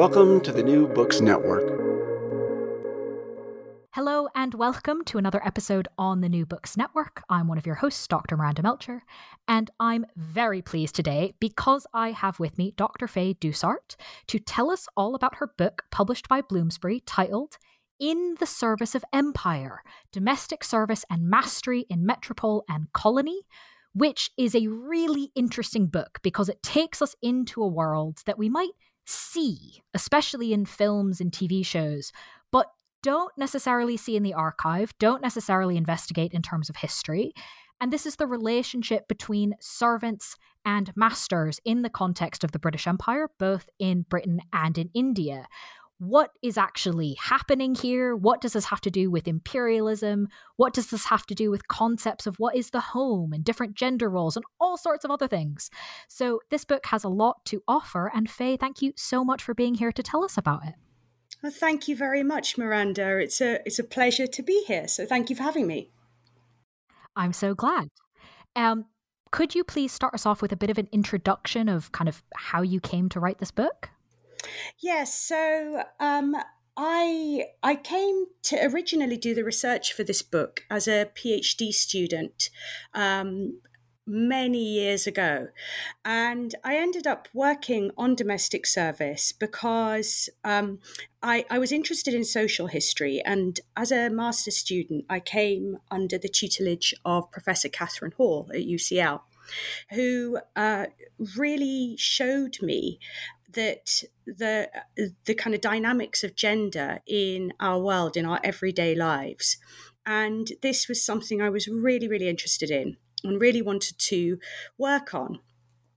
Welcome to the New Books Network. Hello and welcome to another episode on the New Books Network. I'm one of your hosts, Dr. Miranda Melcher, and I'm very pleased today because I have with me Dr. Fae Dussart to tell us all about her book published by Bloomsbury titled In the Service of Empire Domestic Service and Mastery in Metropole and Colony, which is a really interesting book because it takes us into a world that we might see, especially in films and TV shows, but don't necessarily see in the archive, don't necessarily investigate in terms of history. And this is the relationship between servants and masters in the context of the British Empire, both in Britain and in India. What is actually happening here? What does this have to do with imperialism? What does this have to do with concepts of what is the home and different gender roles and all sorts of other things? So, this book has a lot to offer. And Fae, thank you so much for being here to tell us about it. Well, thank you very much, Miranda. It's a it's a pleasure to be here. So thank you for having me. I'm so glad. Um, could you please start us off with a bit of an introduction of kind of how you came to write this book? Yes. So um, I I came to originally do the research for this book as a PhD student. Um, many years ago. And I ended up working on domestic service because um, I, I, was interested in social history. And as a master's student, I came under the tutelage of Professor Catherine Hall at UCL. Who uh, really showed me that the the kind of dynamics of gender in our world in our everyday lives and this was something i was really really interested in and really wanted to work on.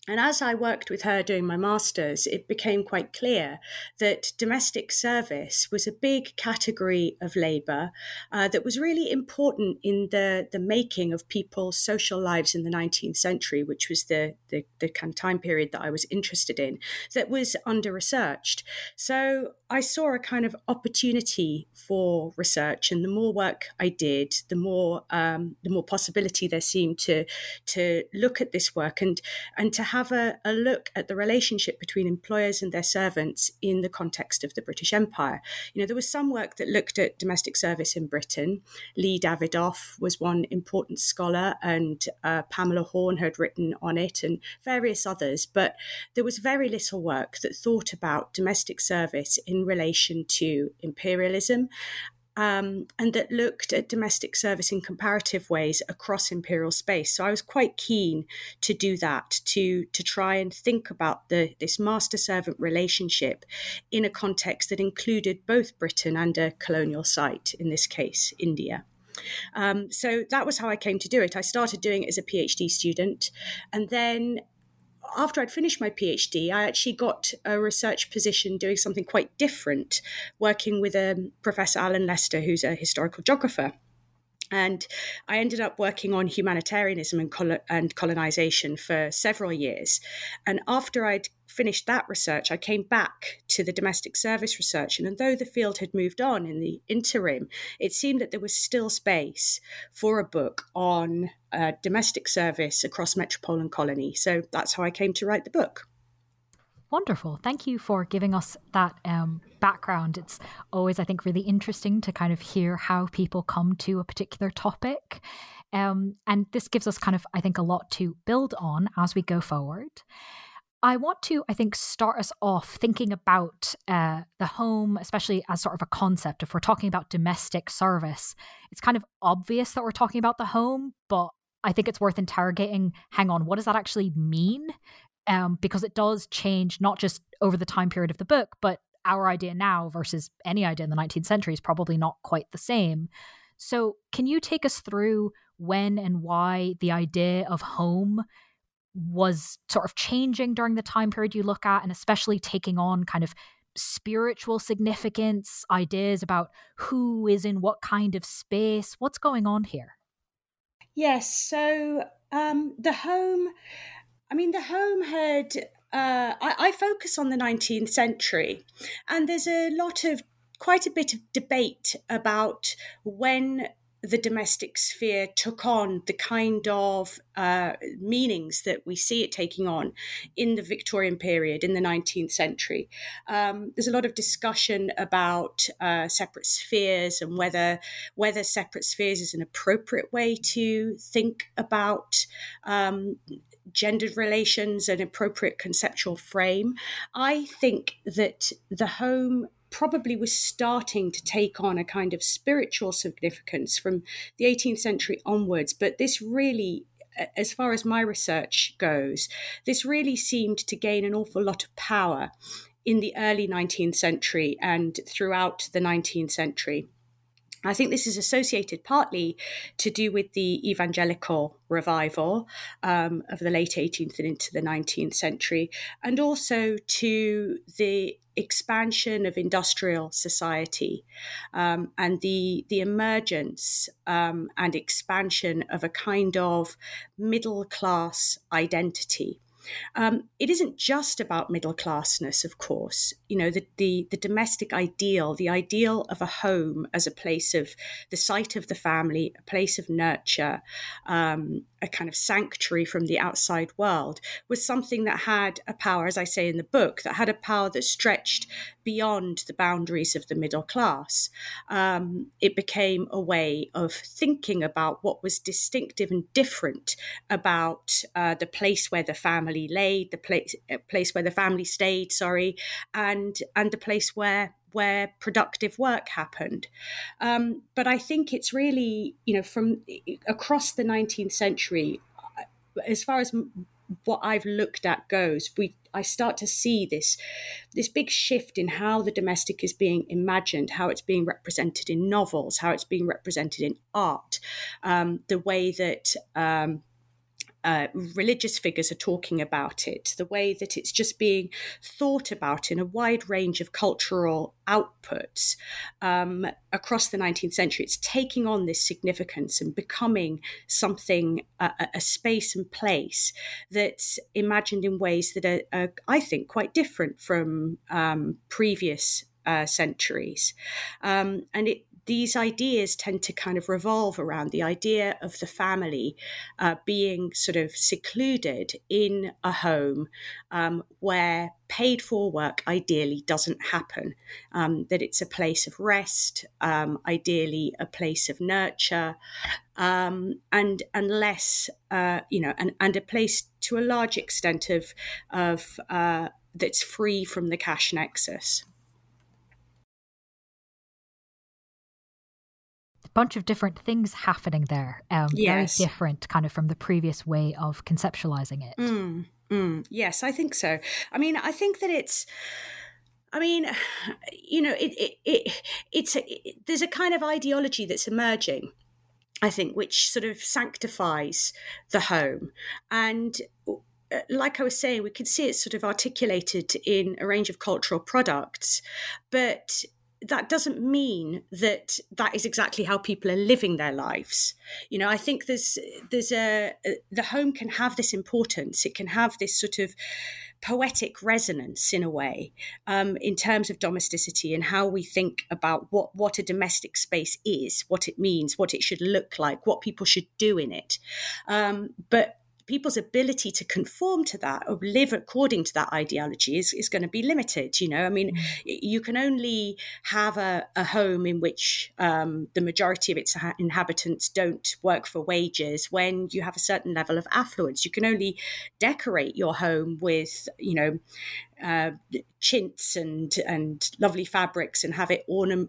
And as I worked with her doing my master's, it became quite clear that domestic service was a big category of labour uh, that was really important in the, the making of people's social lives in the 19th century, which was the, the, the kind of time period that I was interested in, that was under researched. So I saw a kind of opportunity for research, and the more work I did, the more um, the more possibility there seemed to to look at this work and and to have a, a, look at the relationship between employers and their servants in the context of the British Empire. You know, there was some work that looked at domestic service in Britain. Lee Davidoff was one important scholar, and uh, Pamela Horn had written on it, and various others. But there was very little work that thought about domestic service in relation to imperialism um, and that looked at domestic service in comparative ways across imperial space. So I was quite keen to do that, to to try and think about the this master servant relationship in a context that included both Britain and a colonial site, in this case, India. Um, so that was how I came to do it. I started doing it as a PhD student, and then after I'd finished my PhD, I actually got a research position doing something quite different, working with um, Professor Alan Lester, who's a historical geographer. And I ended up working on humanitarianism and, col- and colonization for several years. And after I'd finished that research, I came back to the domestic service research. And although the field had moved on in the interim, it seemed that there was still space for a book on uh, domestic service across metropole and colony. So that's how I came to write the book. Wonderful. Thank you for giving us that um, background. It's always, I think, really interesting to kind of hear how people come to a particular topic. Um, and this gives us kind of, I think, a lot to build on as we go forward. I want to, I think, start us off thinking about uh, the home, especially as sort of a concept. If we're talking about domestic service, it's kind of obvious that we're talking about the home, but I think it's worth interrogating hang on, what does that actually mean? um, because it does change not just over the time period of the book, but our idea now versus any idea in the 19th century is probably not quite the same. So, can you take us through when and why the idea of home was sort of changing during the time period you look at, and especially taking on kind of spiritual significance, ideas about who is in what kind of space? What's going on here? Yes, so um, the home, I mean, the home had uh, I, I, focus on the 19th century, and there's a lot of quite a bit of debate about when the domestic sphere took on the kind of uh, meanings that we see it taking on in the Victorian period in the 19th century. Um, there's a lot of discussion about uh, separate spheres and whether whether separate spheres is an appropriate way to think about um, gendered relations, an appropriate conceptual frame. I think that the home probably was starting to take on a kind of spiritual significance from the 18th century onwards, but this really as far as my research goes, this really seemed to gain an awful lot of power in the early 19th century and throughout the 19th century. I think this is associated partly to do with the evangelical revival um, of the late 18th and into the 19th century, and also to the expansion of industrial society um, and the the emergence um, and expansion of a kind of middle class identity um, it isn't just about middle classness, of course. You know, the, the, the domestic ideal, the ideal of a home as a place of the site of the family, a place of nurture, um, a kind of sanctuary from the outside world, was something that had a power, as I say in the book, that had a power that stretched beyond the boundaries of the middle class. Um, it became a way of thinking about what was distinctive and different about uh, the place where the family laid, the place uh, place where the family stayed, sorry, and and the place where where productive work happened. Um, but I think it's really, you know, from across the 19th century, as far as what I've looked at goes, we I start to see this this big shift in how the domestic is being imagined, how it's being represented in novels, how it's being represented in art, um, the way that. Um, uh, religious figures are talking about it, the way that it's just being thought about in a wide range of cultural outputs um, across the 19th century. It's taking on this significance and becoming something, uh, a space and place that's imagined in ways that are, are I think, quite different from um, previous uh, centuries. Um, and it these ideas tend to kind of revolve around the idea of the family uh, being sort of secluded in a home um, where paid for work ideally doesn't happen, um, that it's a place of rest, um, ideally a place of nurture, um, and unless, uh, you know, and, and a place to a large extent of, of uh, that's free from the cash nexus. Bunch of different things happening there. Um, yes. Very different, kind of from the previous way of conceptualizing it. Mm, mm, yes, I think so. I mean, I think that it's. I mean, you know, it, it, it it's a, it, there's a kind of ideology that's emerging. I think, which sort of sanctifies the home, and uh, like I was saying, we could see it sort of articulated in a range of cultural products, but that doesn't mean that that is exactly how people are living their lives. You know i think there's there's a, the home can have this importance. It can have this sort of poetic resonance in a way um, in terms of domesticity and how we think about what what a domestic space is what it means what it should look like what people should do in it. Um, but people's ability to conform to that or live according to that ideology is, is going to be limited. You know, I mean, mm. you can only have a, a home in which um, the majority of its inhabitants don't work for wages when you have a certain level of affluence. You can only decorate your home with, you know, uh, chintz and and lovely fabrics and have it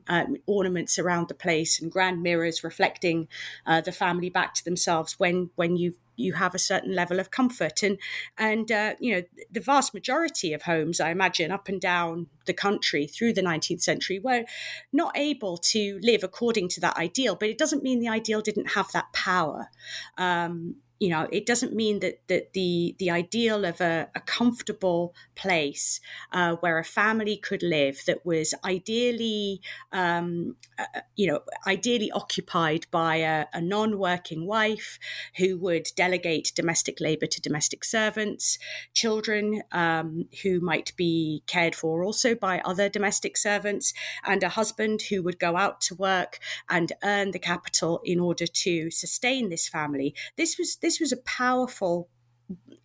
um, ornaments around the place and grand mirrors reflecting uh, the family back to themselves when when you you have a certain level of comfort. And and uh, you know the vast majority of homes I imagine up and down the country through the 19th century were not able to live according to that ideal but it doesn't mean the ideal didn't have that power. Um, you know, it doesn't mean that that the the ideal of a, a comfortable place uh, where a family could live that was ideally, um, uh, uh, you know, ideally occupied by a, a non-working wife who would delegate domestic labor to domestic servants, children um, who might be cared for also by other domestic servants, and a husband who would go out to work and earn the capital in order to sustain this family. This was this was a powerful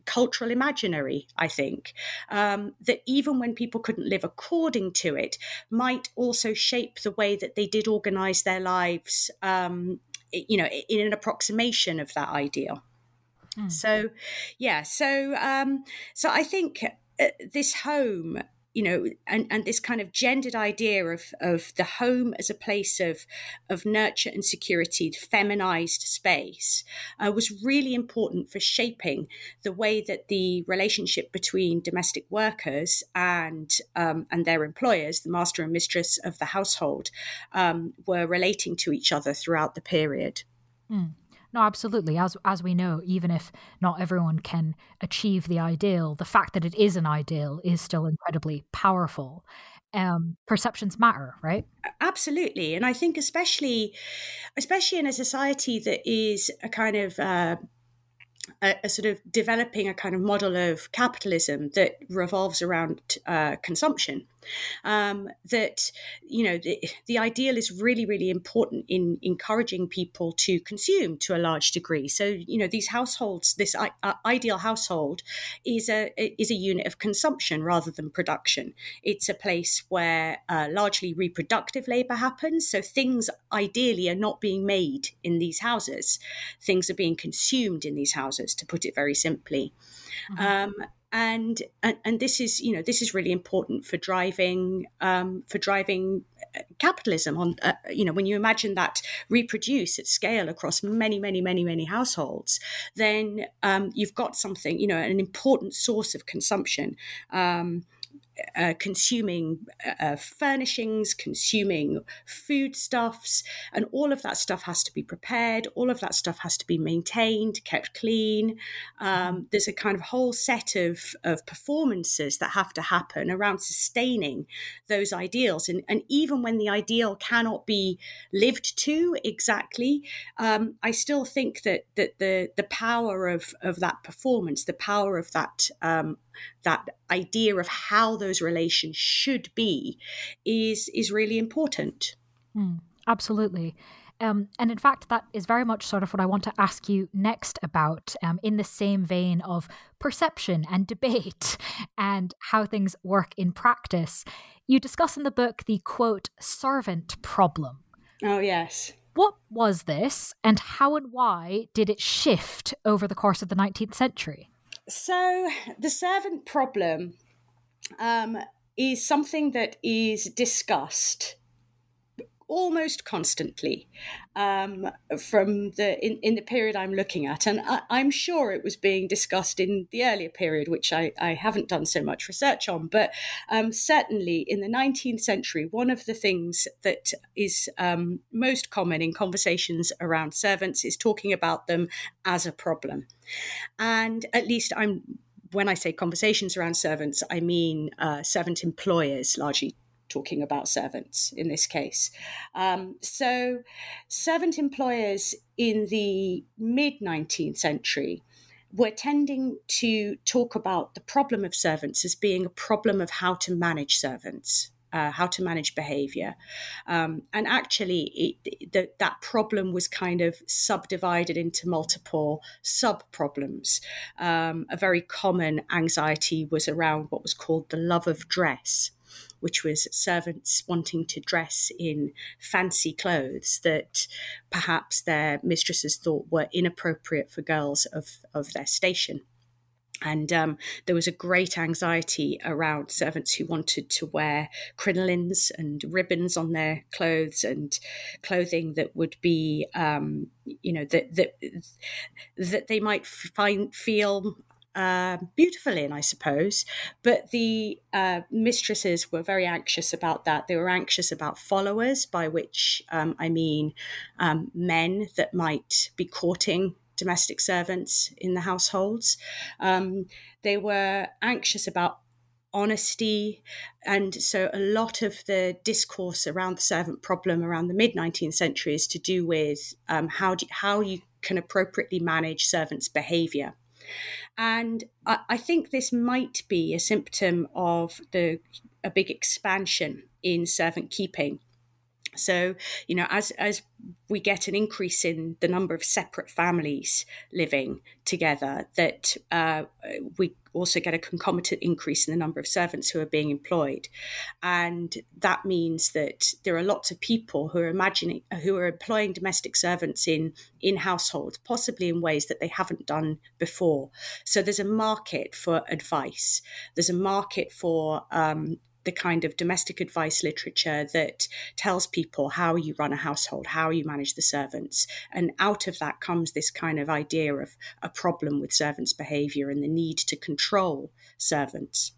cultural imaginary, I think, um, that even when people couldn't live according to it, might also shape the way that they did organize their lives, um, you know, in an approximation of that ideal. Mm. So, yeah, so um, so I think uh, this home you know, and, and this kind of gendered idea of, of the home as a place of, of nurture and security, feminized space, uh, was really important for shaping the way that the relationship between domestic workers and, um, and their employers, the master and mistress of the household, um, were relating to each other throughout the period. Mm. No, absolutely. As as we know, even if not everyone can achieve the ideal, the fact that it is an ideal is still incredibly powerful. Um, perceptions matter, right? Absolutely, and I think especially, especially in a society that is a kind of uh, a, a, sort of developing a kind of model of capitalism that revolves around uh, consumption. Um, that you know the, the, ideal is really really important in encouraging people to consume to a large degree. So you know these households, this I, uh, ideal household is a is a unit of consumption rather than production. It's a place where uh, largely reproductive labor happens. So things ideally are not being made in these houses; things are being consumed in these houses to put it very simply. Mm-hmm. Um, and, and and this is you know this is really important for driving um, for driving uh, capitalism on uh, you know when you imagine that reproduce at scale across many many many many households then um, you've got something you know an important source of consumption. Um, uh, consuming uh, furnishings, consuming foodstuffs, and all of that stuff has to be prepared. All of that stuff has to be maintained, kept clean. Um, there's a kind of whole set of, of performances that have to happen around sustaining those ideals. And, and even when the ideal cannot be lived to exactly, um, I still think that that the the power of of that performance, the power of that um, that idea of how those relations should be is is really important. Mm, absolutely. Um, and in fact, that is very much sort of what I want to ask you next about, um, in the same vein of perception and debate and how things work in practice. You discuss in the book the quote, servant problem. Oh, yes. What was this, and how and why did it shift over the course of the 19th century? So, the servant problem um, is something that is discussed almost constantly um, from the in, in the period I'm looking at, and I, am sure it was being discussed in the earlier period, which I, I haven't done so much research on. But um, certainly in the 19th century, one of the things that is um, most common in conversations around servants is talking about them as a problem, and at least I'm when I say conversations around servants, I mean uh, servant employers largely talking about servants in this case. Um, so, servant employers in the mid 19th century were tending to talk about the problem of servants as being a problem of how to manage servants. Uh, how to manage behavior. Um, and actually, it, the, that problem was kind of subdivided into multiple sub problems. Um, a very common anxiety was around what was called the love of dress which was servants wanting to dress in fancy clothes that perhaps their mistresses thought were inappropriate for girls of, of their station. And um, there was a great anxiety around servants who wanted to wear crinolines and ribbons on their clothes and clothing that would be, um, you know, that that that they might find feel uh, beautiful in, I suppose. But the uh, mistresses were very anxious about that. They were anxious about followers, by which um, I mean um, men that might be courting domestic servants in the households. Um, they were anxious about honesty. And so a lot of the discourse around the servant problem around the mid 19th century is to do with um, how, do, how you can appropriately manage servants' behavior. And I, I think this might be a symptom of the a big expansion in servant keeping. So, you know, as as we get an increase in the number of separate families living together, that uh, we also get a concomitant increase in the number of servants who are being employed, and that means that there are lots of people who are imagining who are employing domestic servants in in households, possibly in ways that they haven't done before. So there's a market for advice. There's a market for um, the kind of domestic advice literature that tells people how you run a household, how you manage the servants. And out of that comes this kind of idea of a problem with servants' behavior and the need to control servants.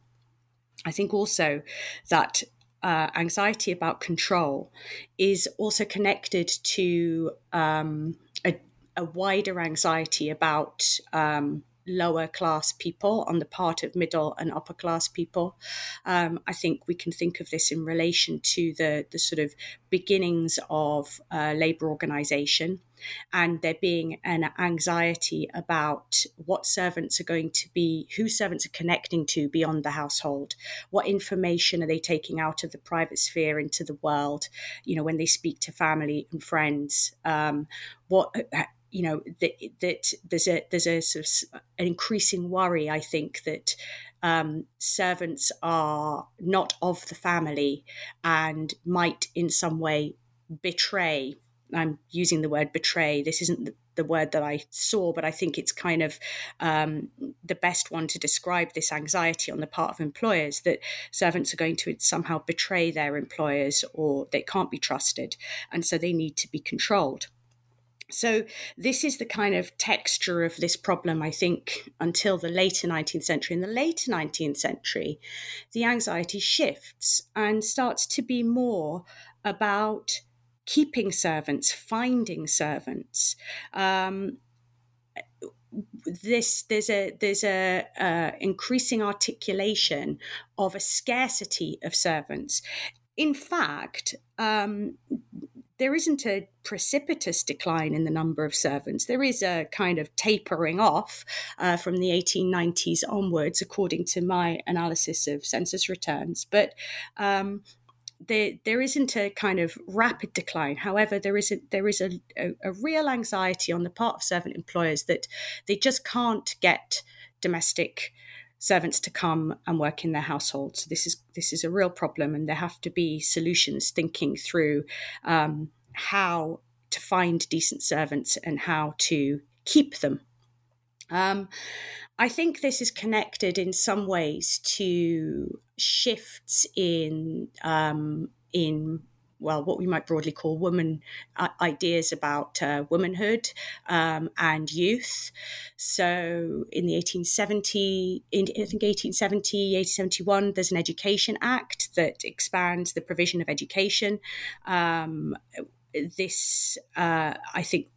I think also that uh, anxiety about control is also connected to um, a, a, wider anxiety about um, lower class people on the part of middle and upper class people. Um, I think we can think of this in relation to the, the sort of beginnings of uh, labour organisation and there being an anxiety about what servants are going to be, who servants are connecting to beyond the household, what information are they taking out of the private sphere into the world, you know, when they speak to family and friends, um, what you know that, that there's a there's a sort of an increasing worry I think that um, servants are not of the family and might in some way betray I'm using the word betray this isn't the, word that I saw but I think it's kind of um, the best one to describe this anxiety on the part of employers that servants are going to somehow betray their employers or they can't be trusted and so they need to be controlled so, this is the kind of texture of this problem, I think, until the later 19th century. In the later 19th century, the anxiety shifts and starts to be more about keeping servants, finding servants. Um, this there's a there's a uh, increasing articulation of a scarcity of servants. In fact, um, there isn't a precipitous decline in the number of servants. There is a kind of tapering off uh, from the 1890s onwards, according to my analysis of census returns. But um, there, there isn't a kind of rapid decline. However, there is a, there is a, a, a real anxiety on the part of servant employers that they just can't get domestic servants to come and work in their households. So this is this is a real problem, and there have to be solutions thinking through um, how to find decent servants and how to keep them. Um, I think this is connected in some ways to shifts in um, in well, what we might broadly call woman uh, ideas about uh, womanhood um, and youth. So in the 1870, in, I think 1870, 1871, there's an Education Act that expands the provision of education. Um, this, uh, I think,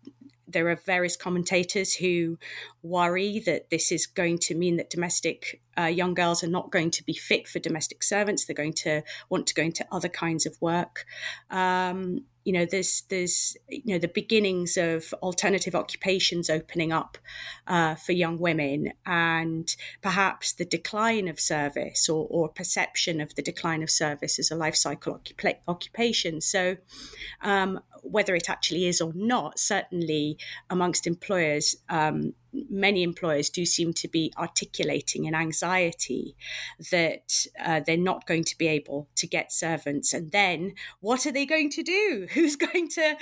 there are various commentators who worry that this is going to mean that domestic uh, young girls are not going to be fit for domestic servants. They're going to want to go into other kinds of work. Um, you know, there's there's you know the beginnings of alternative occupations opening up uh, for young women, and perhaps the decline of service or, or perception of the decline of service as a life cycle occupa- occupation. So, um, whether it actually is or not, certainly amongst employers, um, many employers do seem to be articulating an anxiety that uh, they're not going to be able to get servants. And then what are they going to do? Who's going to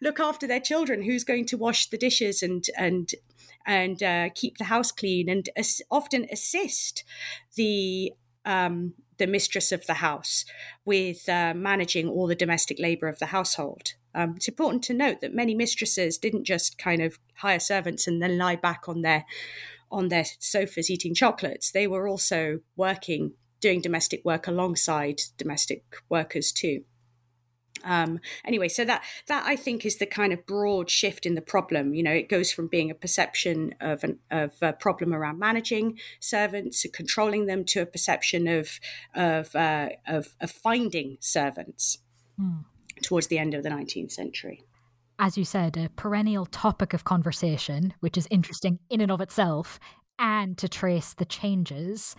look after their children? Who's going to wash the dishes and and and uh, keep the house clean and as- often assist the um, the mistress of the house with uh, managing all the domestic labor of the household. Um, it's important to note that many mistresses didn't just kind of hire servants and then lie back on their on their sofas eating chocolates. They were also working, doing domestic work alongside domestic workers too. um, anyway, so that that I think is the kind of broad shift in the problem. You know, it goes from being a perception of an of a problem around managing servants, controlling them, to a perception of of uh, of, of, finding servants hmm. Towards the end of the nineteenth century. As you said, a perennial topic of conversation, which is interesting in and of itself, and to trace the changes.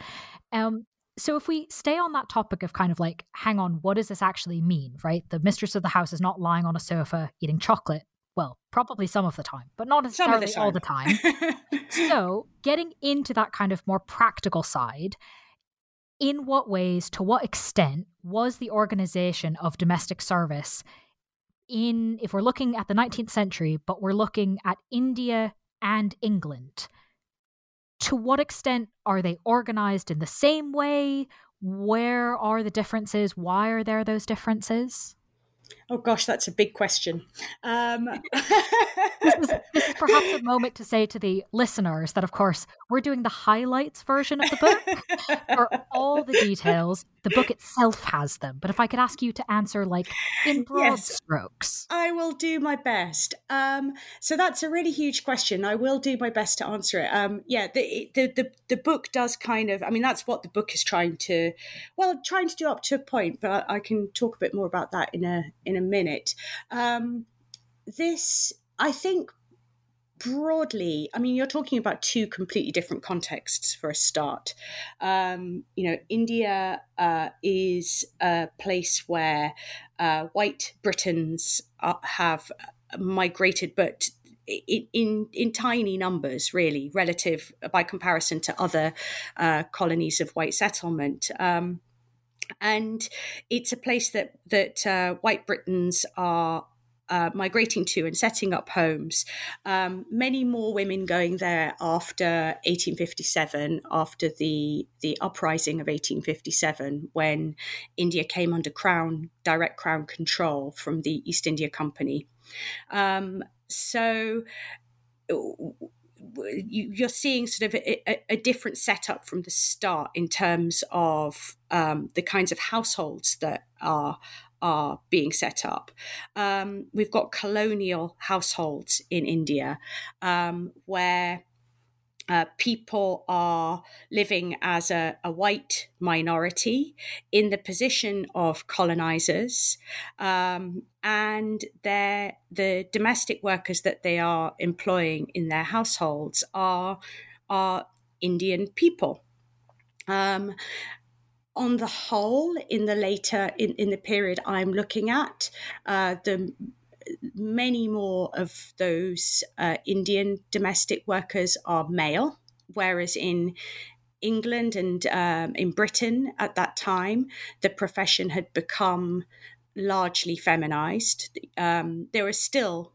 Um, so if we stay on that topic of kind of like hang on what does this actually mean right the mistress of the house is not lying on a sofa eating chocolate well probably some of the time but not necessarily the all the time so getting into that kind of more practical side in what ways to what extent was the organization of domestic service in if we're looking at the 19th century but we're looking at india and england to what extent are they organized in the same way? Where are the differences? Why are there those differences? Oh gosh, that's a big question. Um... this, is, this, is, perhaps a moment to say to the listeners that, of course, we're doing the highlights version of the book. For all the details, the book itself has them. But if I could ask you to answer, like in broad yes, strokes, I will do my best. Um, so that's a really huge question. I will do my best to answer it. Um, yeah, the, the the the book does kind of. I mean, that's what the book is trying to, well, trying to do up to a point. But I can talk a bit more about that in a in a minute. Um, this, I think, broadly, I mean, you're talking about two completely different contexts for a start. Um, you know, India uh, is a place where uh, white Britons are, have migrated, but in, in, in tiny numbers, really, relative by comparison to other uh, colonies of white settlement. Um, and it's a place that that uh, white Britons are uh, migrating to and setting up homes. Um, many more women going there after 1857, after the the uprising of 1857, when India came under crown direct crown control from the East India Company. Um, so you're seeing sort of a, a, different setup from the start in terms of um, the kinds of households that are are being set up. Um, we've got colonial households in India um, where uh, people are living as a, a, white minority in the position of colonizers, um, and the domestic workers that they are employing in their households are are Indian people. Um, on the whole, in the later in, in the period I'm looking at, uh, the many more of those uh, Indian domestic workers are male, whereas in England and um, in Britain at that time, the profession had become largely feminized. Um, there were still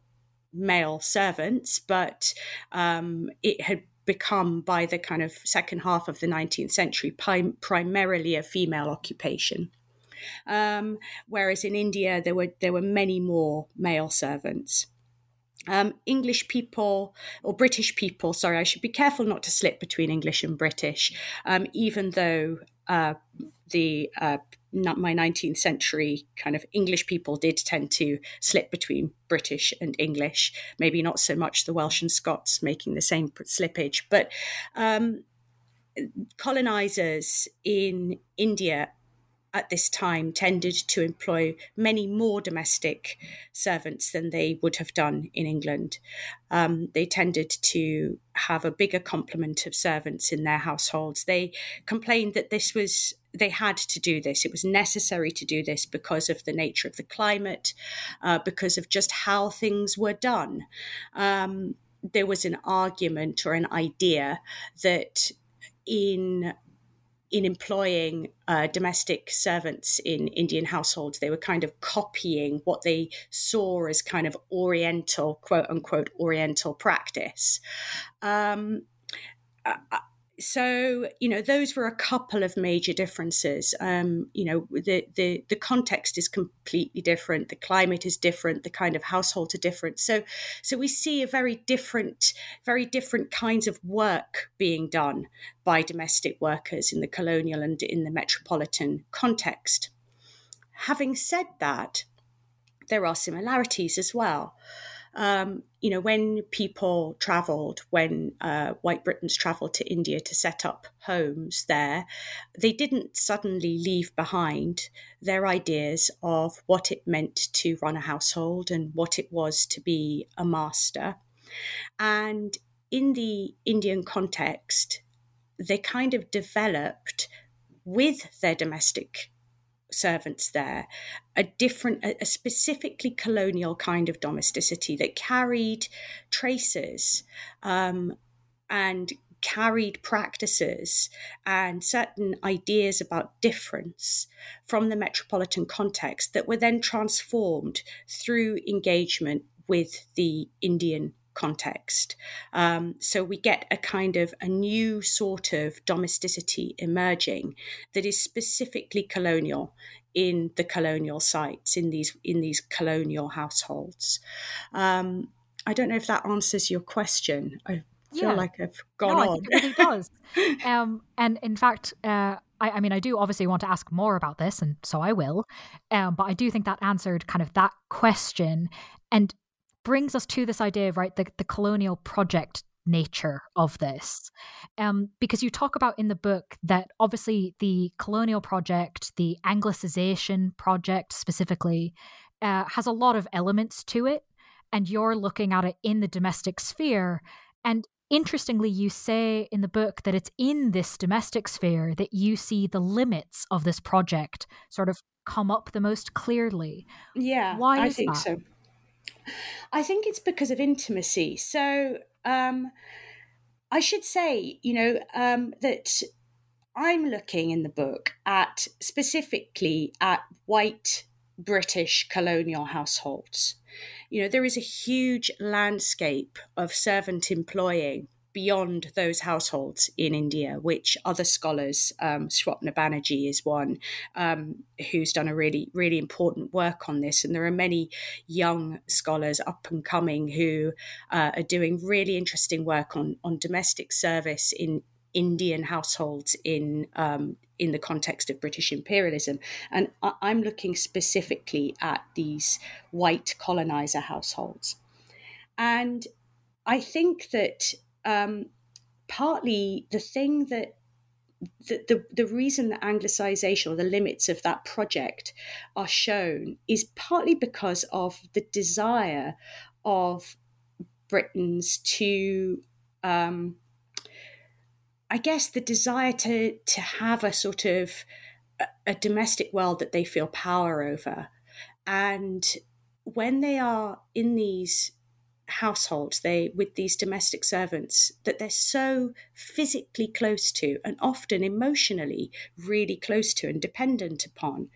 male servants, but um, it had become by the kind of second half of the 19th century prim- primarily a female occupation. Um, whereas in India, there were there were many more male servants. Um, English people or British people, sorry, I should be careful not to slip between English and British, um, even though uh, the uh, my 19th century kind of English people did tend to slip between British and English, maybe not so much the Welsh and Scots making the same slippage, but um, colonizers in India at this time tended to employ many more domestic servants than they would have done in England. Um, they tended to have a bigger complement of servants in their households. They complained that this was they had to do this. It was necessary to do this because of the nature of the climate, uh, because of just how things were done. Um, there was an argument or an idea that in in employing uh, domestic servants in Indian households, they were kind of copying what they saw as kind of Oriental, quote unquote, Oriental practice. Um, so you know those were a couple of major differences. Um, you know the, the the context is completely different the climate is different the kind of households are different. So so we see a very different very different kinds of work being done by domestic workers in the colonial and in the metropolitan context. Having said that there are similarities as well. Um, you know, when people travelled, when uh, White Britons travelled to India to set up homes there, they didn't suddenly leave behind their ideas of what it meant to run a household and what it was to be a master. And in the Indian context, they kind of developed with their domestic servants there a different a, specifically colonial kind of domesticity that carried traces um, and carried practices and certain ideas about difference from the metropolitan context that were then transformed through engagement with the Indian context. Um, so we get a kind of a new sort of domesticity emerging that is specifically colonial in the colonial sites in these in these colonial households. Um, I don't know if that answers your question. I feel yeah. like I've gone no, on. I think it really does. um, and in fact, uh, I, I, mean, I do obviously want to ask more about this, and so I will. Um, but I do think that answered kind of that question. And brings us to this idea of right the, the colonial project nature of this. Um, because you talk about in the book that obviously the colonial project the anglicization project specifically uh, has a lot of elements to it and you're looking at it in the domestic sphere. And interestingly you say in the book that it's in this domestic sphere that you see the limits of this project sort of come up the most clearly. Yeah why i think that? so I think it's because of intimacy. So um, I should say, you know, um, that I'm looking in the book at specifically at white British colonial households. You know, there is a huge landscape of servant employing beyond those households in India, which other scholars, um, Swapna Banerjee is one um, who's done a really, really important work on this. And there are many young scholars up and coming who uh, are doing really interesting work on, on domestic service in Indian households in um, in the context of British imperialism, and I'm looking specifically at these white colonizer households, and I think that um, partly the thing that the, the, the reason that anglicization or the limits of that project are shown is partly because of the desire of Britons to um, I guess the desire to to have a sort of a, a domestic world that they feel power over. And when they are in these households they with these domestic servants that they're so physically close to and often emotionally really close to and dependent upon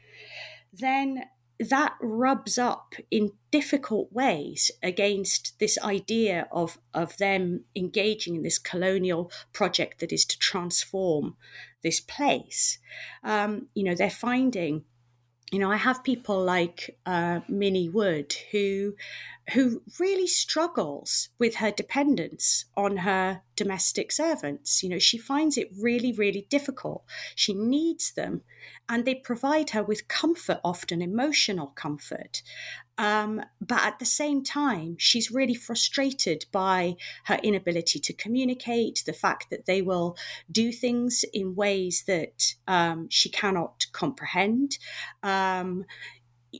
then that rubs up in difficult ways against this idea of, of them engaging in this colonial project that is to transform this place. Um, you know, they're finding you know, I have people like uh, Minnie Wood who who really struggles with her dependence on her domestic servants. You know, she finds it really, really difficult. She needs them, and they provide her with comfort, often emotional comfort. Um, but at the same time, she's really frustrated by her inability to communicate, the fact that they will do things in ways that um, she cannot comprehend. Um,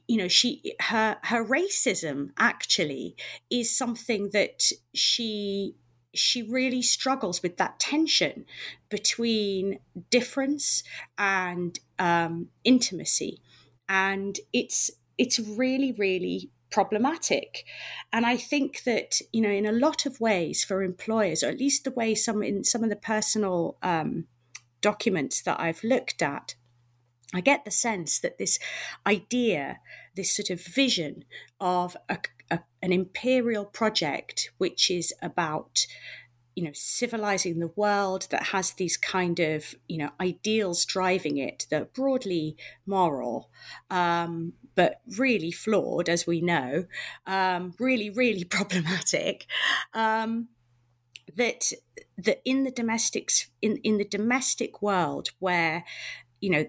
you know she her her racism actually is something that she she really struggles with that tension between difference and um, intimacy and it's it's really really problematic. And i think that you know in a lot of ways for employers or at least the way some in some of the personal um, documents that i've looked at I get the sense that this idea, this sort of vision of a, a, an imperial project, which is about you know civilizing the world that has these kind of you know ideals driving it that are broadly moral um, but really flawed as we know um, really really problematic um, that that in the domestics in in the domestic world where you know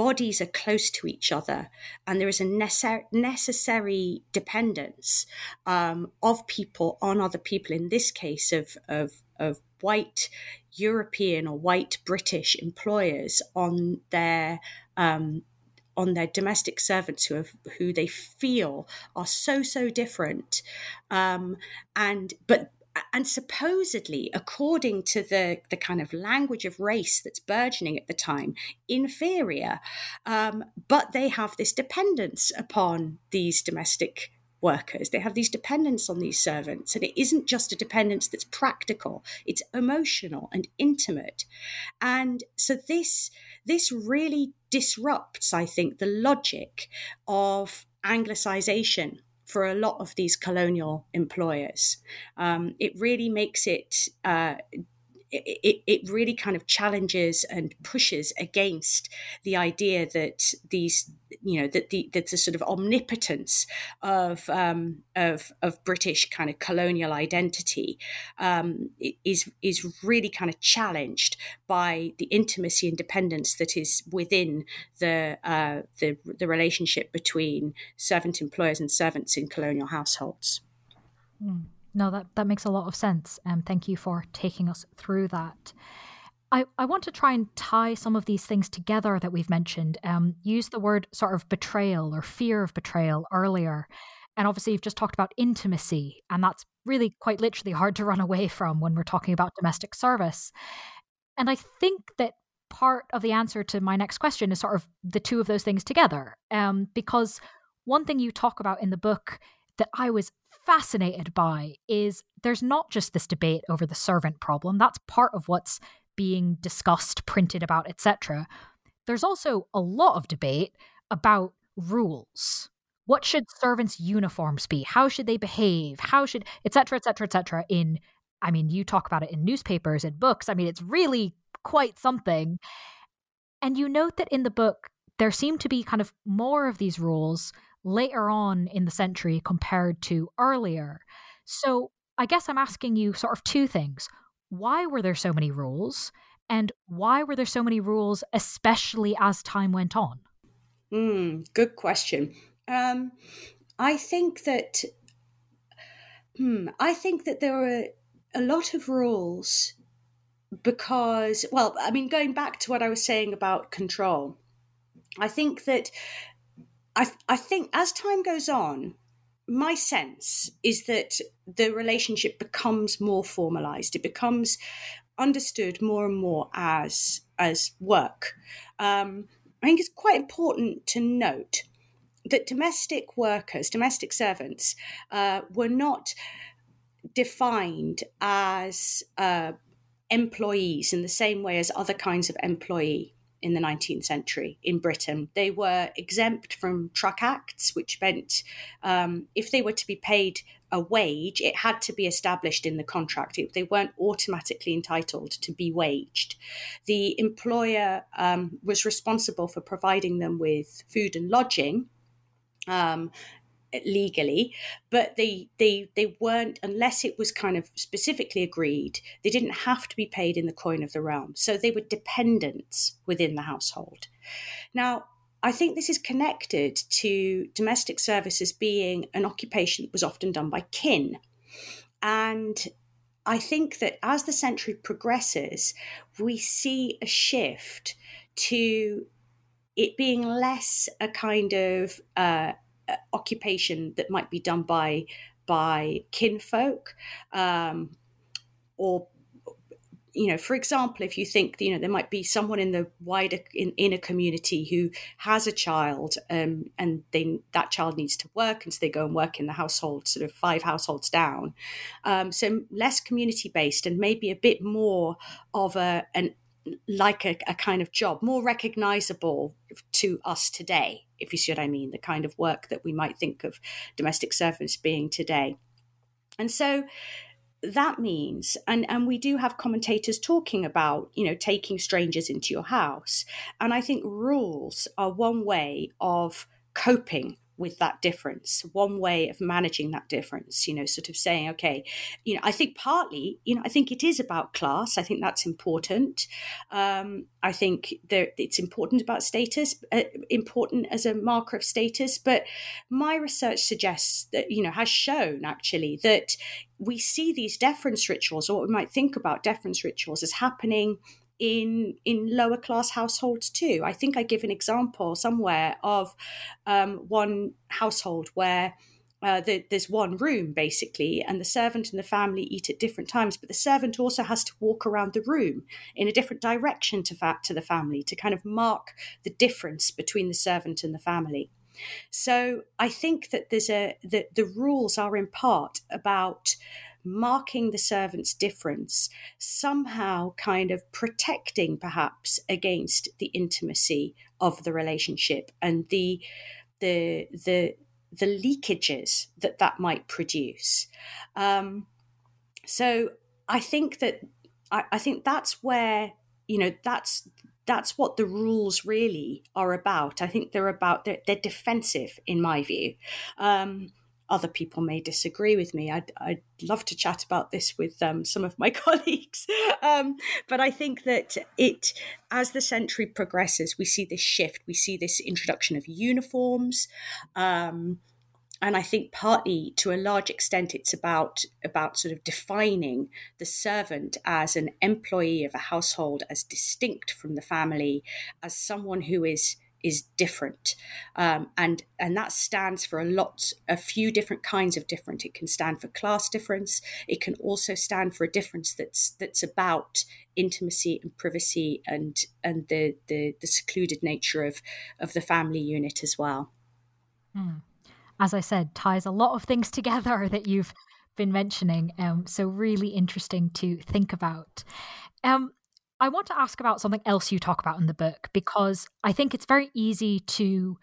bodies are close to each other and there is a necessary, necessary dependence um, of people on other people in this case of, of, of white european or white british employers on their um, on their domestic servants who have who they feel are so so different. Um, and but and supposedly, according to the, the kind of language of race that's burgeoning at the time, inferior. Um, but they have this dependence upon these domestic workers. They have these dependence on these servants, and it isn't just a dependence that's practical; it's emotional and intimate. And so this this really disrupts, I think, the logic of Anglicization for a lot of these colonial employers. Um, it really makes it, uh, it, it really kind of challenges and pushes against the idea that these you know that the that the sort of omnipotence of um, of of British kind of colonial identity um, is is really kind of challenged by the intimacy and dependence that is within the uh, the the relationship between servant employers and servants in colonial households. Mm. No, that, that makes a lot of sense. Um, thank you for taking us through that. I, I want to try and tie some of these things together that we've mentioned. Um, use the word sort of betrayal or fear of betrayal earlier. And obviously, you've just talked about intimacy, and that's really quite literally hard to run away from when we're talking about domestic service. And I think that part of the answer to my next question is sort of the two of those things together. Um, because one thing you talk about in the book that I was fascinated by is there's not just this debate over the servant problem, that's part of what's being discussed, printed about, etc. There's also a lot of debate about rules. What should servants' uniforms be? How should they behave? How should etc. etc. etc. In I mean, you talk about it in newspapers and books. I mean, it's really quite something. And you note that in the book, there seem to be kind of more of these rules later on in the century compared to earlier. So I guess I'm asking you sort of two things why were there so many rules? And why were there so many rules, especially as time went on? Mm, good question. Um, I think that hmm, I think that there were a lot of rules because, well, I mean, going back to what I was saying about control, I think that I, I think as time goes on, my sense is that the relationship becomes more formalized. It becomes understood more and more as as work. Um, I think it's quite important to note that domestic workers, domestic servants, uh, were not defined as uh, employees in the same way as other kinds of employee in the 19th century in Britain. They were exempt from truck acts, which meant um, if they were to be paid a wage, it had to be established in the contract. They weren't automatically entitled to be waged. The employer um, was responsible for providing them with food and lodging. Um, legally, but they they they weren't unless it was kind of specifically agreed. They didn't have to be paid in the coin of the realm, so they were dependents within the household. Now, I think this is connected to domestic services being an occupation that was often done by kin, and I think that as the century progresses, we see a shift to it being less a kind of uh, occupation that might be done by by kinfolk um, or you know for example if you think you know there might be someone in the wider in, in a community who has a child um, and they that child needs to work and so they go and work in the household sort of five households down um, so less community based and maybe a bit more of a an like a, a kind of job more recognizable to us today if you see what I mean, the kind of work that we might think of domestic servants being today. And so that means and and we do have commentators talking about you know taking strangers into your house and i think rules are one way of coping with that difference, one way of managing that difference, you know, sort of saying, okay, you know, I think partly, you know, I think it is about class. I think that's important. Um, I think that it's important about status, uh, important as a marker of status. But my research suggests that, you know, has shown actually that we see these deference rituals, or what we might think about deference rituals, as happening in in lower class households too. I think I give an example somewhere of um, one household where. Uh, the, there's one room basically, and the servant and the family eat at different times. But the servant also has to walk around the room in a different direction to fa- to the family to kind of mark the difference between the servant and the family. So I think that there's a that the rules are in part about marking the servant's difference, somehow kind of protecting perhaps against the intimacy of the relationship and the the the the leakages that that might produce. Um, so I think that I, I think that's where you know that's that's what the rules really are about. I think they're about they're, they're defensive in my view. Um, other people may disagree with me. I'd, I'd love to chat about this with um, some of my colleagues. Um, but I think that it, as the century progresses, we see this shift. We see this introduction of uniforms. Um, and I think partly to a large extent it's about about sort of defining the servant as an employee of a household as distinct from the family, as someone who is is different. Um, and and that stands for a lot a few different kinds of different. It can stand for class difference. It can also stand for a difference that's that's about intimacy and privacy and and the the, the secluded nature of of the family unit as well. Hmm. as i said ties a lot of things together that you've been mentioning. Um, so really interesting to think about. Um, I want to ask about something else you talk about in the book because I think it's very easy to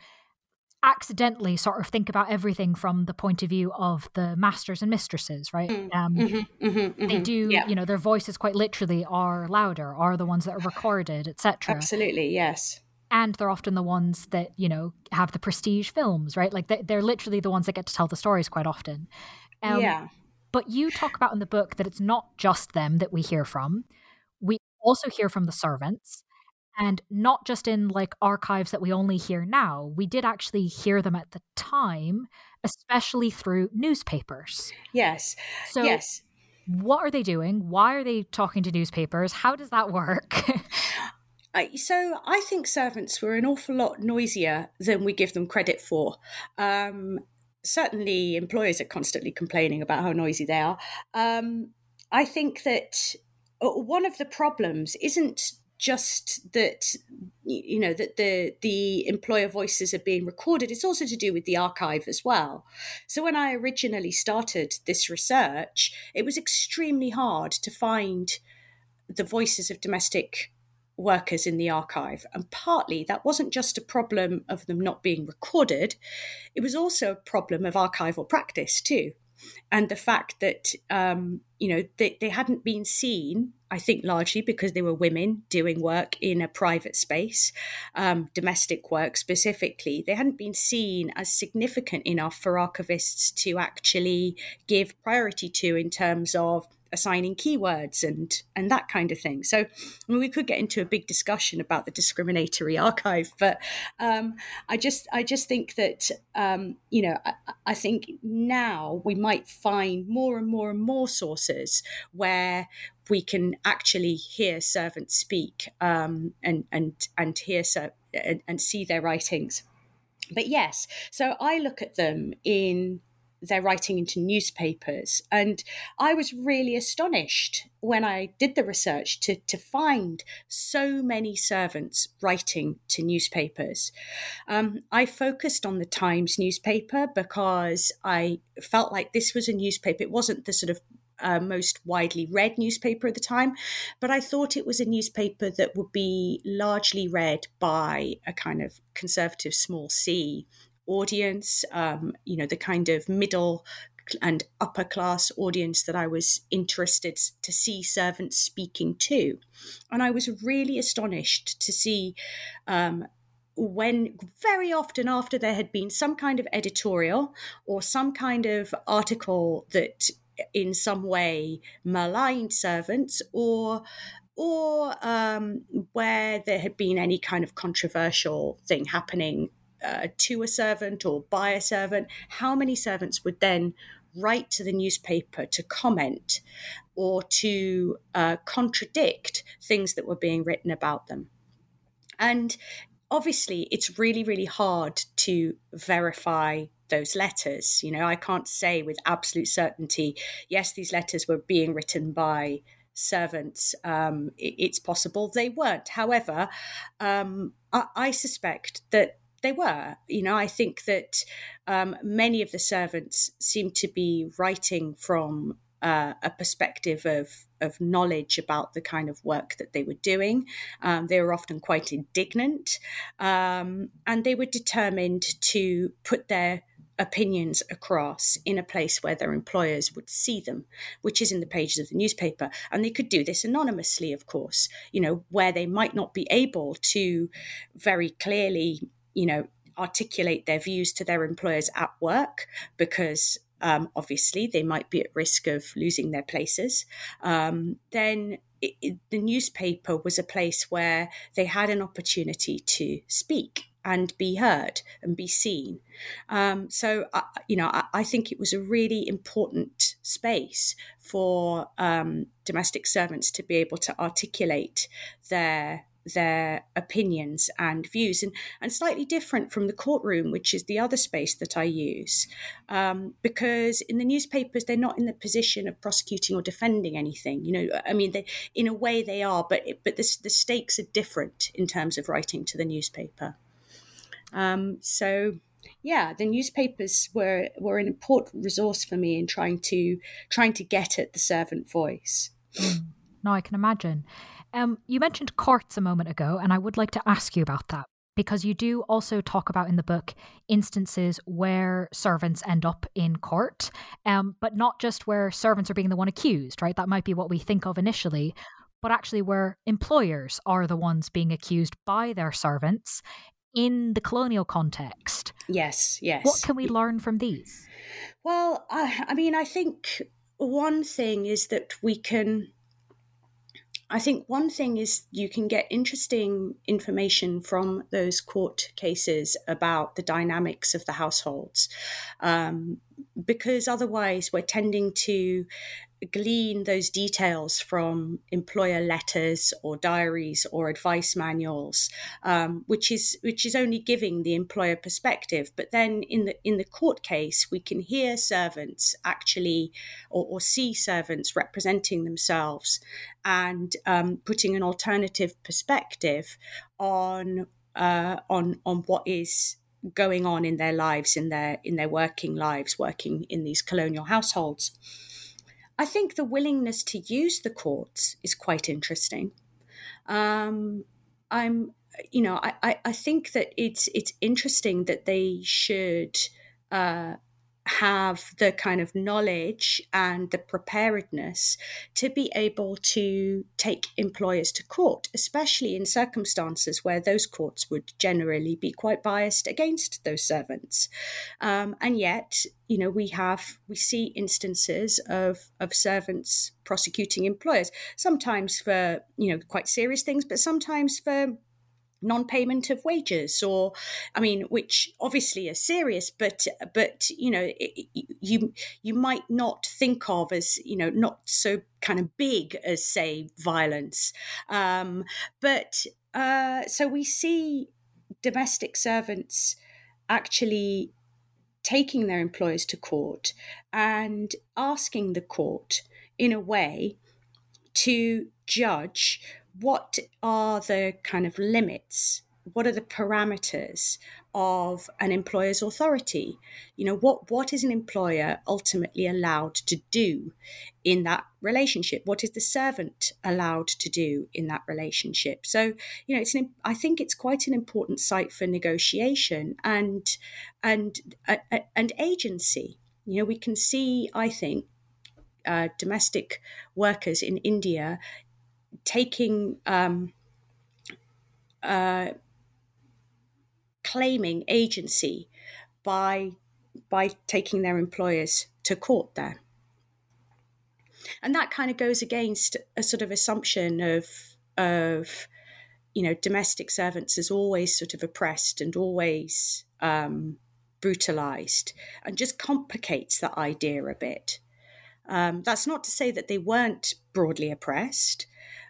accidentally sort of think about everything from the point of view of the masters and mistresses, right? Mm, um, mm-hmm, mm-hmm, mm-hmm. They do, yeah. you know, their voices quite literally are louder, are the ones that are recorded, etc. Absolutely, yes. And they're often the ones that you know have the prestige films, right? Like they're literally the ones that get to tell the stories quite often. Um, yeah. But you talk about in the book that it's not just them that we hear from also hear from the servants and not just in like archives that we only hear now we did actually hear them at the time especially through newspapers. Yes so yes. what are they doing? Why are they talking to newspapers? How does that work? So I think servants were an awful lot noisier than we give them credit for. Um, certainly, employers are constantly complaining about how noisy they are. Um, I think that Uh, one of the problems isn't just that you know that the the employer voices are being recorded it's also to do with the archive as well. So when i originally started this research it was extremely hard to find the voices of domestic workers in the archive and partly that wasn't just a problem of them not being recorded it was also a problem of archival practice too and the fact that um, you know they, they hadn't been seen i think largely because they were women doing work in a private space um, domestic work specifically they hadn't been seen as significant enough for archivists to actually give priority to in terms of assigning keywords and and that kind of thing. So I mean, we could get into a big discussion about the discriminatory archive, but um, I just I just think that um, you know I, I, think now we might find more and more and more sources where we can actually hear servants speak um, and and and hear and, and see their writings. But yes, so I look at them in they're writing into newspapers. And I was really astonished when I did the research to, to find so many servants writing to newspapers. Um, I focused on the Times newspaper because I felt like this was a newspaper. It wasn't the sort of uh, most widely read newspaper at the time, but I thought it was a newspaper that would be largely read by a kind of conservative small c audience, um, you know, the kind of middle and upper class audience that I was interested to see servants speaking to. And I was really astonished to see um, when very often after there had been some kind of editorial or some kind of article that in some way maligned servants or or um, where there had been any kind of controversial thing happening uh, to a servant or by a servant, how many servants would then write to the newspaper to comment or to uh, contradict things that were being written about them? And obviously, it's really, really hard to verify those letters. You know, I can't say with absolute certainty, yes, these letters were being written by servants. Um, it, it's possible they weren't. However, um, I, I, suspect that they were. You know, I think that um, many of the servants seem to be writing from uh, a perspective of of knowledge about the kind of work that they were doing. Um, they were often quite indignant, um, and they were determined to put their opinions across in a place where their employers would see them, which is in the pages of the newspaper. And they could do this anonymously, of course, you know, where they might not be able to very clearly, you know, articulate their views to their employers at work because um, obviously they might be at risk of losing their places. Um, then it, it, the newspaper was a place where they had an opportunity to speak and be heard and be seen. Um, so, uh, you know, I, I, think it was a really important space for um, domestic servants to be able to articulate their their opinions and views and, and slightly different from the courtroom which is the other space that i use um, because in the newspapers they're not in the position of prosecuting or defending anything you know i mean they, in a way they are but but the, the stakes are different in terms of writing to the newspaper um, so yeah, the newspapers were were an important resource for me in trying to trying to get at the servant voice. Mm. No, I can imagine. Um, you mentioned courts a moment ago, and I would like to ask you about that because you do also talk about in the book instances where servants end up in court, um, but not just where servants are being the one accused, right? That might be what we think of initially, but actually where employers are the ones being accused by their servants in the colonial context. Yes, yes. What can we learn from these? Well, I, I mean, I think one thing is that we can I think one thing is you can get interesting information from those court cases about the dynamics of the households, um, because otherwise we're tending to glean those details from employer letters or diaries or advice manuals, um, which is which is only giving the employer perspective. But then in the in the court case, we can hear servants actually or, or see servants representing themselves and um, putting an alternative perspective on uh, on on what is going on in their lives in their in their working lives working in these colonial households I think the willingness to use the courts is quite interesting. Um, I'm, you know, I, I, think that it's it's interesting that they should uh, have the kind of knowledge and the preparedness to be able to take employers to court, especially in circumstances where those courts would generally be quite biased against those servants. Um, and yet, you know, we have we see instances of of servants prosecuting employers, sometimes for you know quite serious things, but sometimes for non-payment of wages or i mean which obviously are serious but but you know it, you you might not think of as you know not so kind of big as say violence. Um, but uh, so we see domestic servants actually taking their employers to court and asking the court in a way to judge what are the kind of limits? What are the parameters of an employer's authority? You know, what, what is an employer ultimately allowed to do in that relationship? What is the servant allowed to do in that relationship? So, you know, it's an, I think it's quite an important site for negotiation and and uh, and agency. You know, we can see, I think, uh, domestic workers in India taking um, uh, claiming agency by by taking their employers to court there. And that kind of goes against a sort of assumption of of you know domestic servants as always sort of oppressed and always um, brutalized, and just complicates that idea a bit. Um, that's not to say that they weren't broadly oppressed.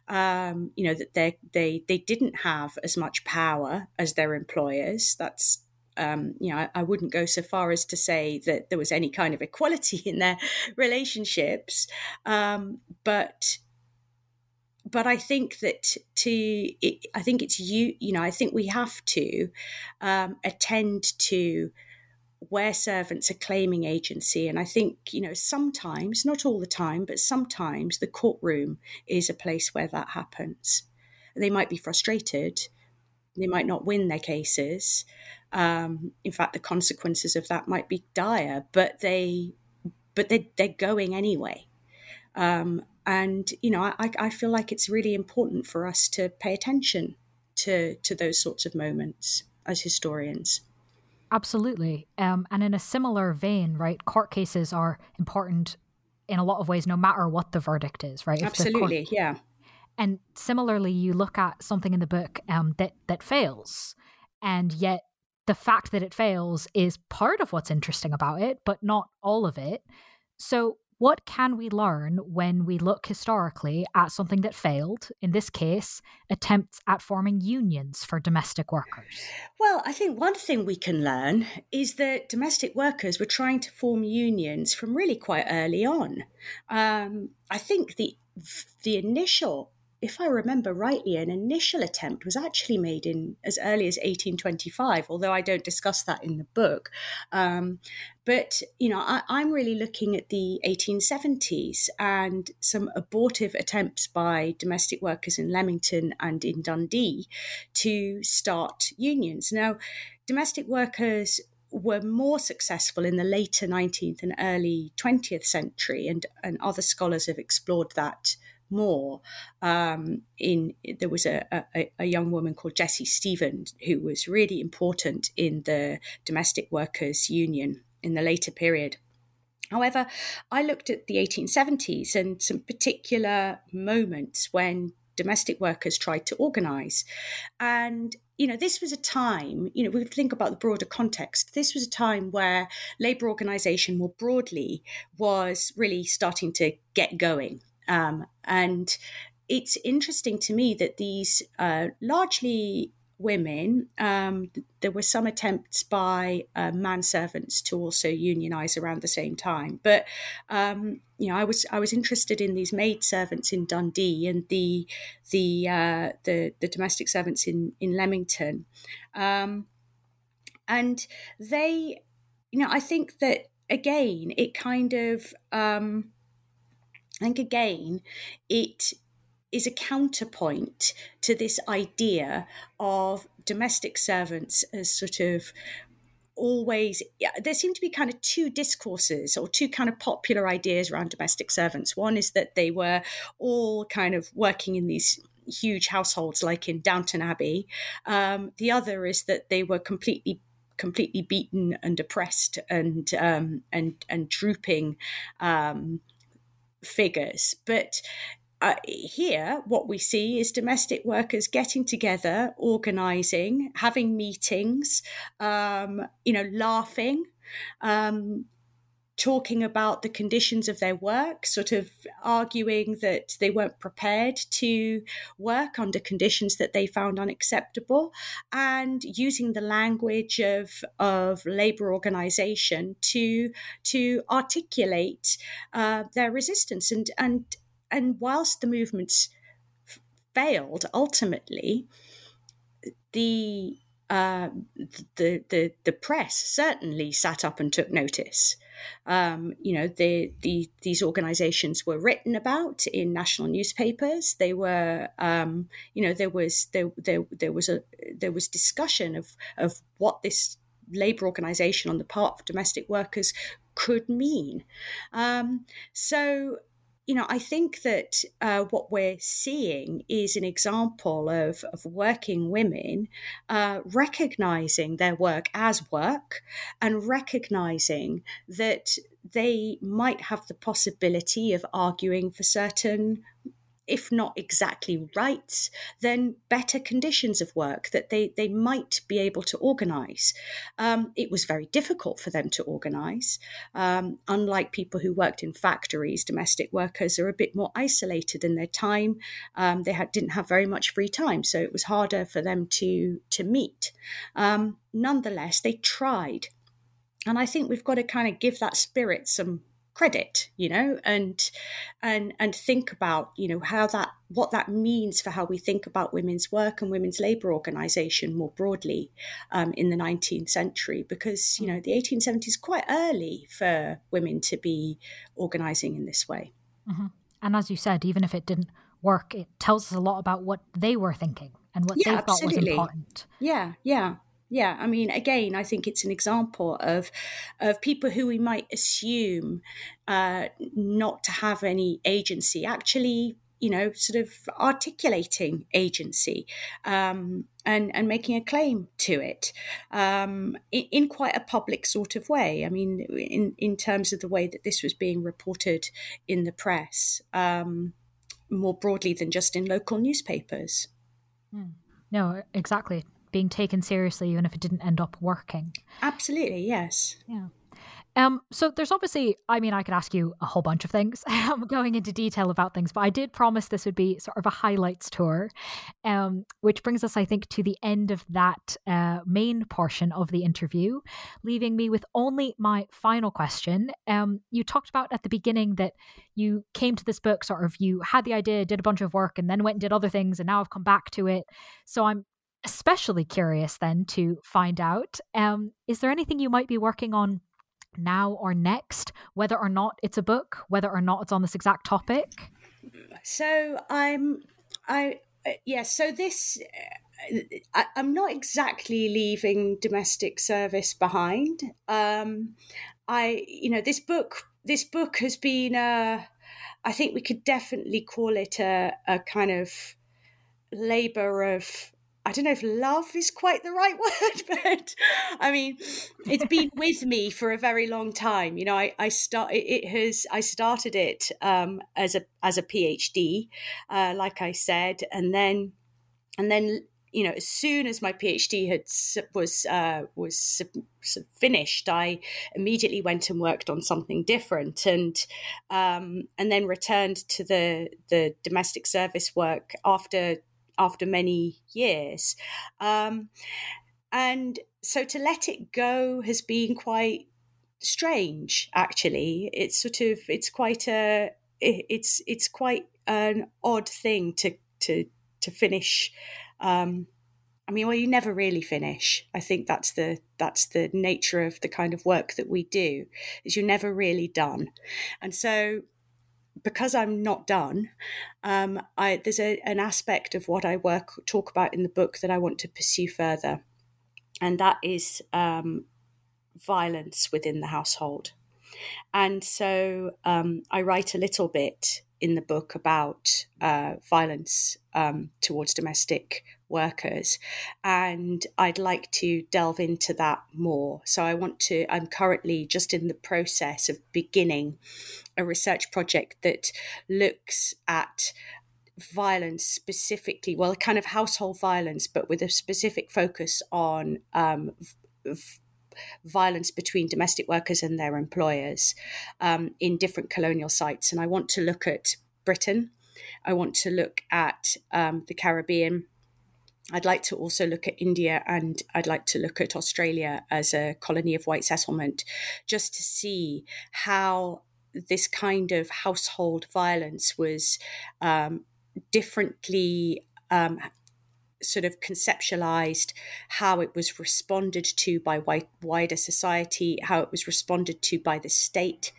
Um, you know that they they they didn't have as much power as their employers. That's um, you know, I, I, wouldn't go so far as to say that there was any kind of equality in their relationships, um, but but I think that to it, I think it's you you know I think we have to um, attend to where servants are claiming agency, and I think you know sometimes not all the time, but sometimes the courtroom is a place where that happens. They might be frustrated, they might not win their cases, um, in fact, the consequences of that might be dire, but they, but they, they're going anyway. Um, and you know, I, I feel like it's really important for us to pay attention to to those sorts of moments as historians. Absolutely. Um, and in a similar vein, right, court cases are important in a lot of ways, no matter what the verdict is, right? If Absolutely, court... yeah. And similarly, you look at something in the book um, that that fails, and yet the fact that it fails is part of what's interesting about it, but not all of it. So, what can we learn when we look historically at something that failed, in this case, attempts at forming unions for domestic workers? Well, I think one thing we can learn is that domestic workers were trying to form unions from really quite early on. Um, I think the the initial if I remember rightly, an initial attempt was actually made in as early as 1825, although I don't discuss that in the book. Um, but, you know, I, I'm really looking at the 1870s and some abortive attempts by domestic workers in Leamington and in Dundee to start unions. Now, domestic workers were more successful in the later 19th and early 20th century, and, and other scholars have explored that more. Um, in there was a, a, a, young woman called Jessie Stevens who was really important in the domestic workers union in the later period. However, I looked at the 1870s and some particular moments when domestic workers tried to organize. And, you know, this was a time, you know, we think about the broader context. This was a time where labor organization more broadly was really starting to get going. Um, and it's interesting to me that these uh, largely women, um, there were some attempts by uh, manservants to also unionize around the same time. But um, you know, I was I was interested in these maid servants in Dundee and the the uh, the, the domestic servants in in Leamington, um, and they, you know, I think that again, it kind of um, I think again, it is a counterpoint to this idea of domestic servants as sort of always there seem to be kind of two discourses or two kind of popular ideas around domestic servants. One is that they were all kind of working in these huge households like in downton abbey. Um, the other is that they were completely completely beaten and oppressed and um, and and drooping um, figures. But uh, here, what we see is domestic workers getting together, organising, having meetings, um, you know, laughing, um, talking about the conditions of their work, sort of arguing that they weren't prepared to work under conditions that they found unacceptable, and using the language of, of labor organization to to articulate uh, their resistance. And and and whilst the movements failed ultimately, the uh, the, the the press certainly sat up and took notice. Um, you know, the, the, these organizations were written about in national newspapers. They were, um, you know, there was there, there there was a there was discussion of of what this labor organization on the part of domestic workers could mean. Um, so you know, I think that uh, what we're seeing is an example of, of working women uh, recognizing their work as work and recognizing that they might have the possibility of arguing for certain if not exactly rights, then better conditions of work that they, they might be able to organise. Um, it was very difficult for them to organise. Um, unlike people who worked in factories, domestic workers are a bit more isolated in their time. Um, they had, didn't have very much free time, so it was harder for them to, to meet. Um, nonetheless, they tried. And I think we've got to kind of give that spirit some credit you know and and and think about you know how that what that means for how we think about women's work and women's labor organization more broadly um, in the 19th century because you know the 1870s quite early for women to be organizing in this way mm-hmm. and as you said even if it didn't work it tells us a lot about what they were thinking and what yeah, they thought absolutely. was important yeah yeah yeah i mean again i think it's an example of of people who we might assume uh, not to have any agency actually you know sort of articulating agency um, and and making a claim to it um, in, in, quite a public sort of way. I mean in in terms of the way that this was being reported in the press um, more broadly than just in local newspapers. Mm. no exactly being taken seriously, even if it didn't end up working. Absolutely, yes. Yeah. Um, so there's obviously, I mean, I could ask you a whole bunch of things, going into detail about things, but I did promise this would be sort of a highlights tour, um, which brings us, I think, to the end of that uh, main portion of the interview, leaving me with only my final question. Um, you talked about at the beginning that you came to this book, sort of, you had the idea, did a bunch of work, and then went and did other things, and now I've come back to it. So I'm especially curious then to find out um, is there anything you might be working on now or next, whether or not it's a book, whether or not it's on this exact topic? So I'm, I, uh, yes, yeah, so this. Uh, I, am not exactly leaving domestic service behind. Um, I, you know, this book, this book has been a, I think we could definitely call it a, a kind of labor of I don't know if love is quite the right word, but I mean, it's been with me for a very long time. You know, I, I start it has I started it um, as a as a PhD, uh, like I said, and then and then you know, as soon as my PhD had was uh, was finished, I immediately went and worked on something different, and um, and then returned to the the domestic service work after after many years. Um, and so to let it go has been quite strange actually it's sort of it's quite a it's it's quite an odd thing to to to finish um I mean, well, you never really finish. I think that's the that's the nature of the kind of work that we do. Is you're never really done, and so because I'm not done, um, I, there's a, an aspect of what I work talk about in the book that I want to pursue further, and that is um, violence within the household. And so um, I write a little bit in the book about uh, violence um, towards domestic workers. And I'd like to delve into that more. So I want to, I'm currently just in the process of beginning a research project that looks at violence specifically, well, kind of household violence, but with a specific focus on um, v- violence between domestic workers and their employers um, in different colonial sites. And I want to look at Britain. I want to look at um, the Caribbean. I'd like to also look at India and I'd like to look at Australia as a colony of white settlement just to see how this kind of household violence was um, differently um, sort of conceptualized how it was responded to by white, wider society, how it was responded to by the state,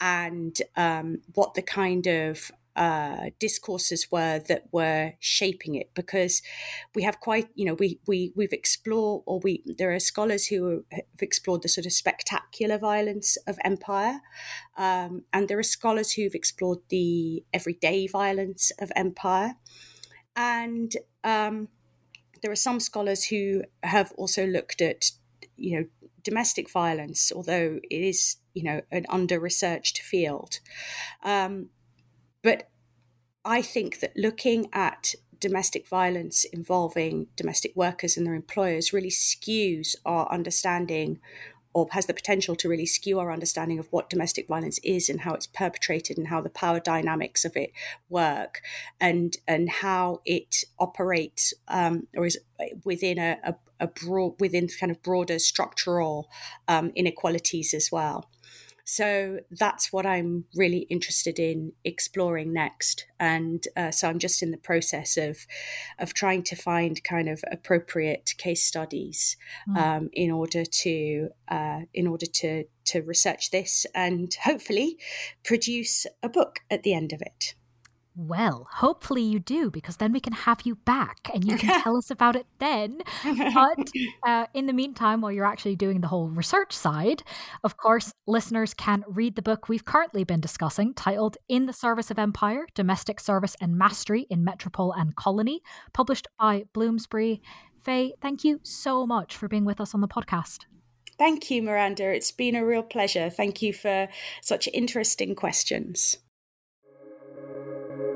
and um, what the kind of uh, discourses were that were shaping it because we have quite you know we we we've explored or we there are scholars who have explored the sort of spectacular violence of empire um, and there are scholars who've explored the everyday violence of empire. And um, there are some scholars who have also looked at you know domestic violence although it is you know an under researched field. Um, but I think that looking at domestic violence involving domestic workers and their employers really skews our understanding or has the potential to really skew our understanding of what domestic violence is and how it's perpetrated and how the power dynamics of it work and and how it operates um, or is within a, a, a, broad within kind of broader structural um, inequalities as well. So that's what I'm really interested in exploring next. And uh, so I'm just in the process of of trying to find kind of appropriate case studies mm. um, in order to uh, in order to to research this and hopefully produce a book at the end of it. Well, hopefully you do, because then we can have you back and you can tell us about it then. But uh, in the meantime, while you're actually doing the whole research side, of course, listeners can read the book we've currently been discussing, titled In the Service of Empire Domestic Service and Mastery in Metropole and Colony, published by Bloomsbury. Fae, thank you so much for being with us on the podcast. Thank you, Miranda. It's been a real pleasure. Thank you for such interesting questions thank you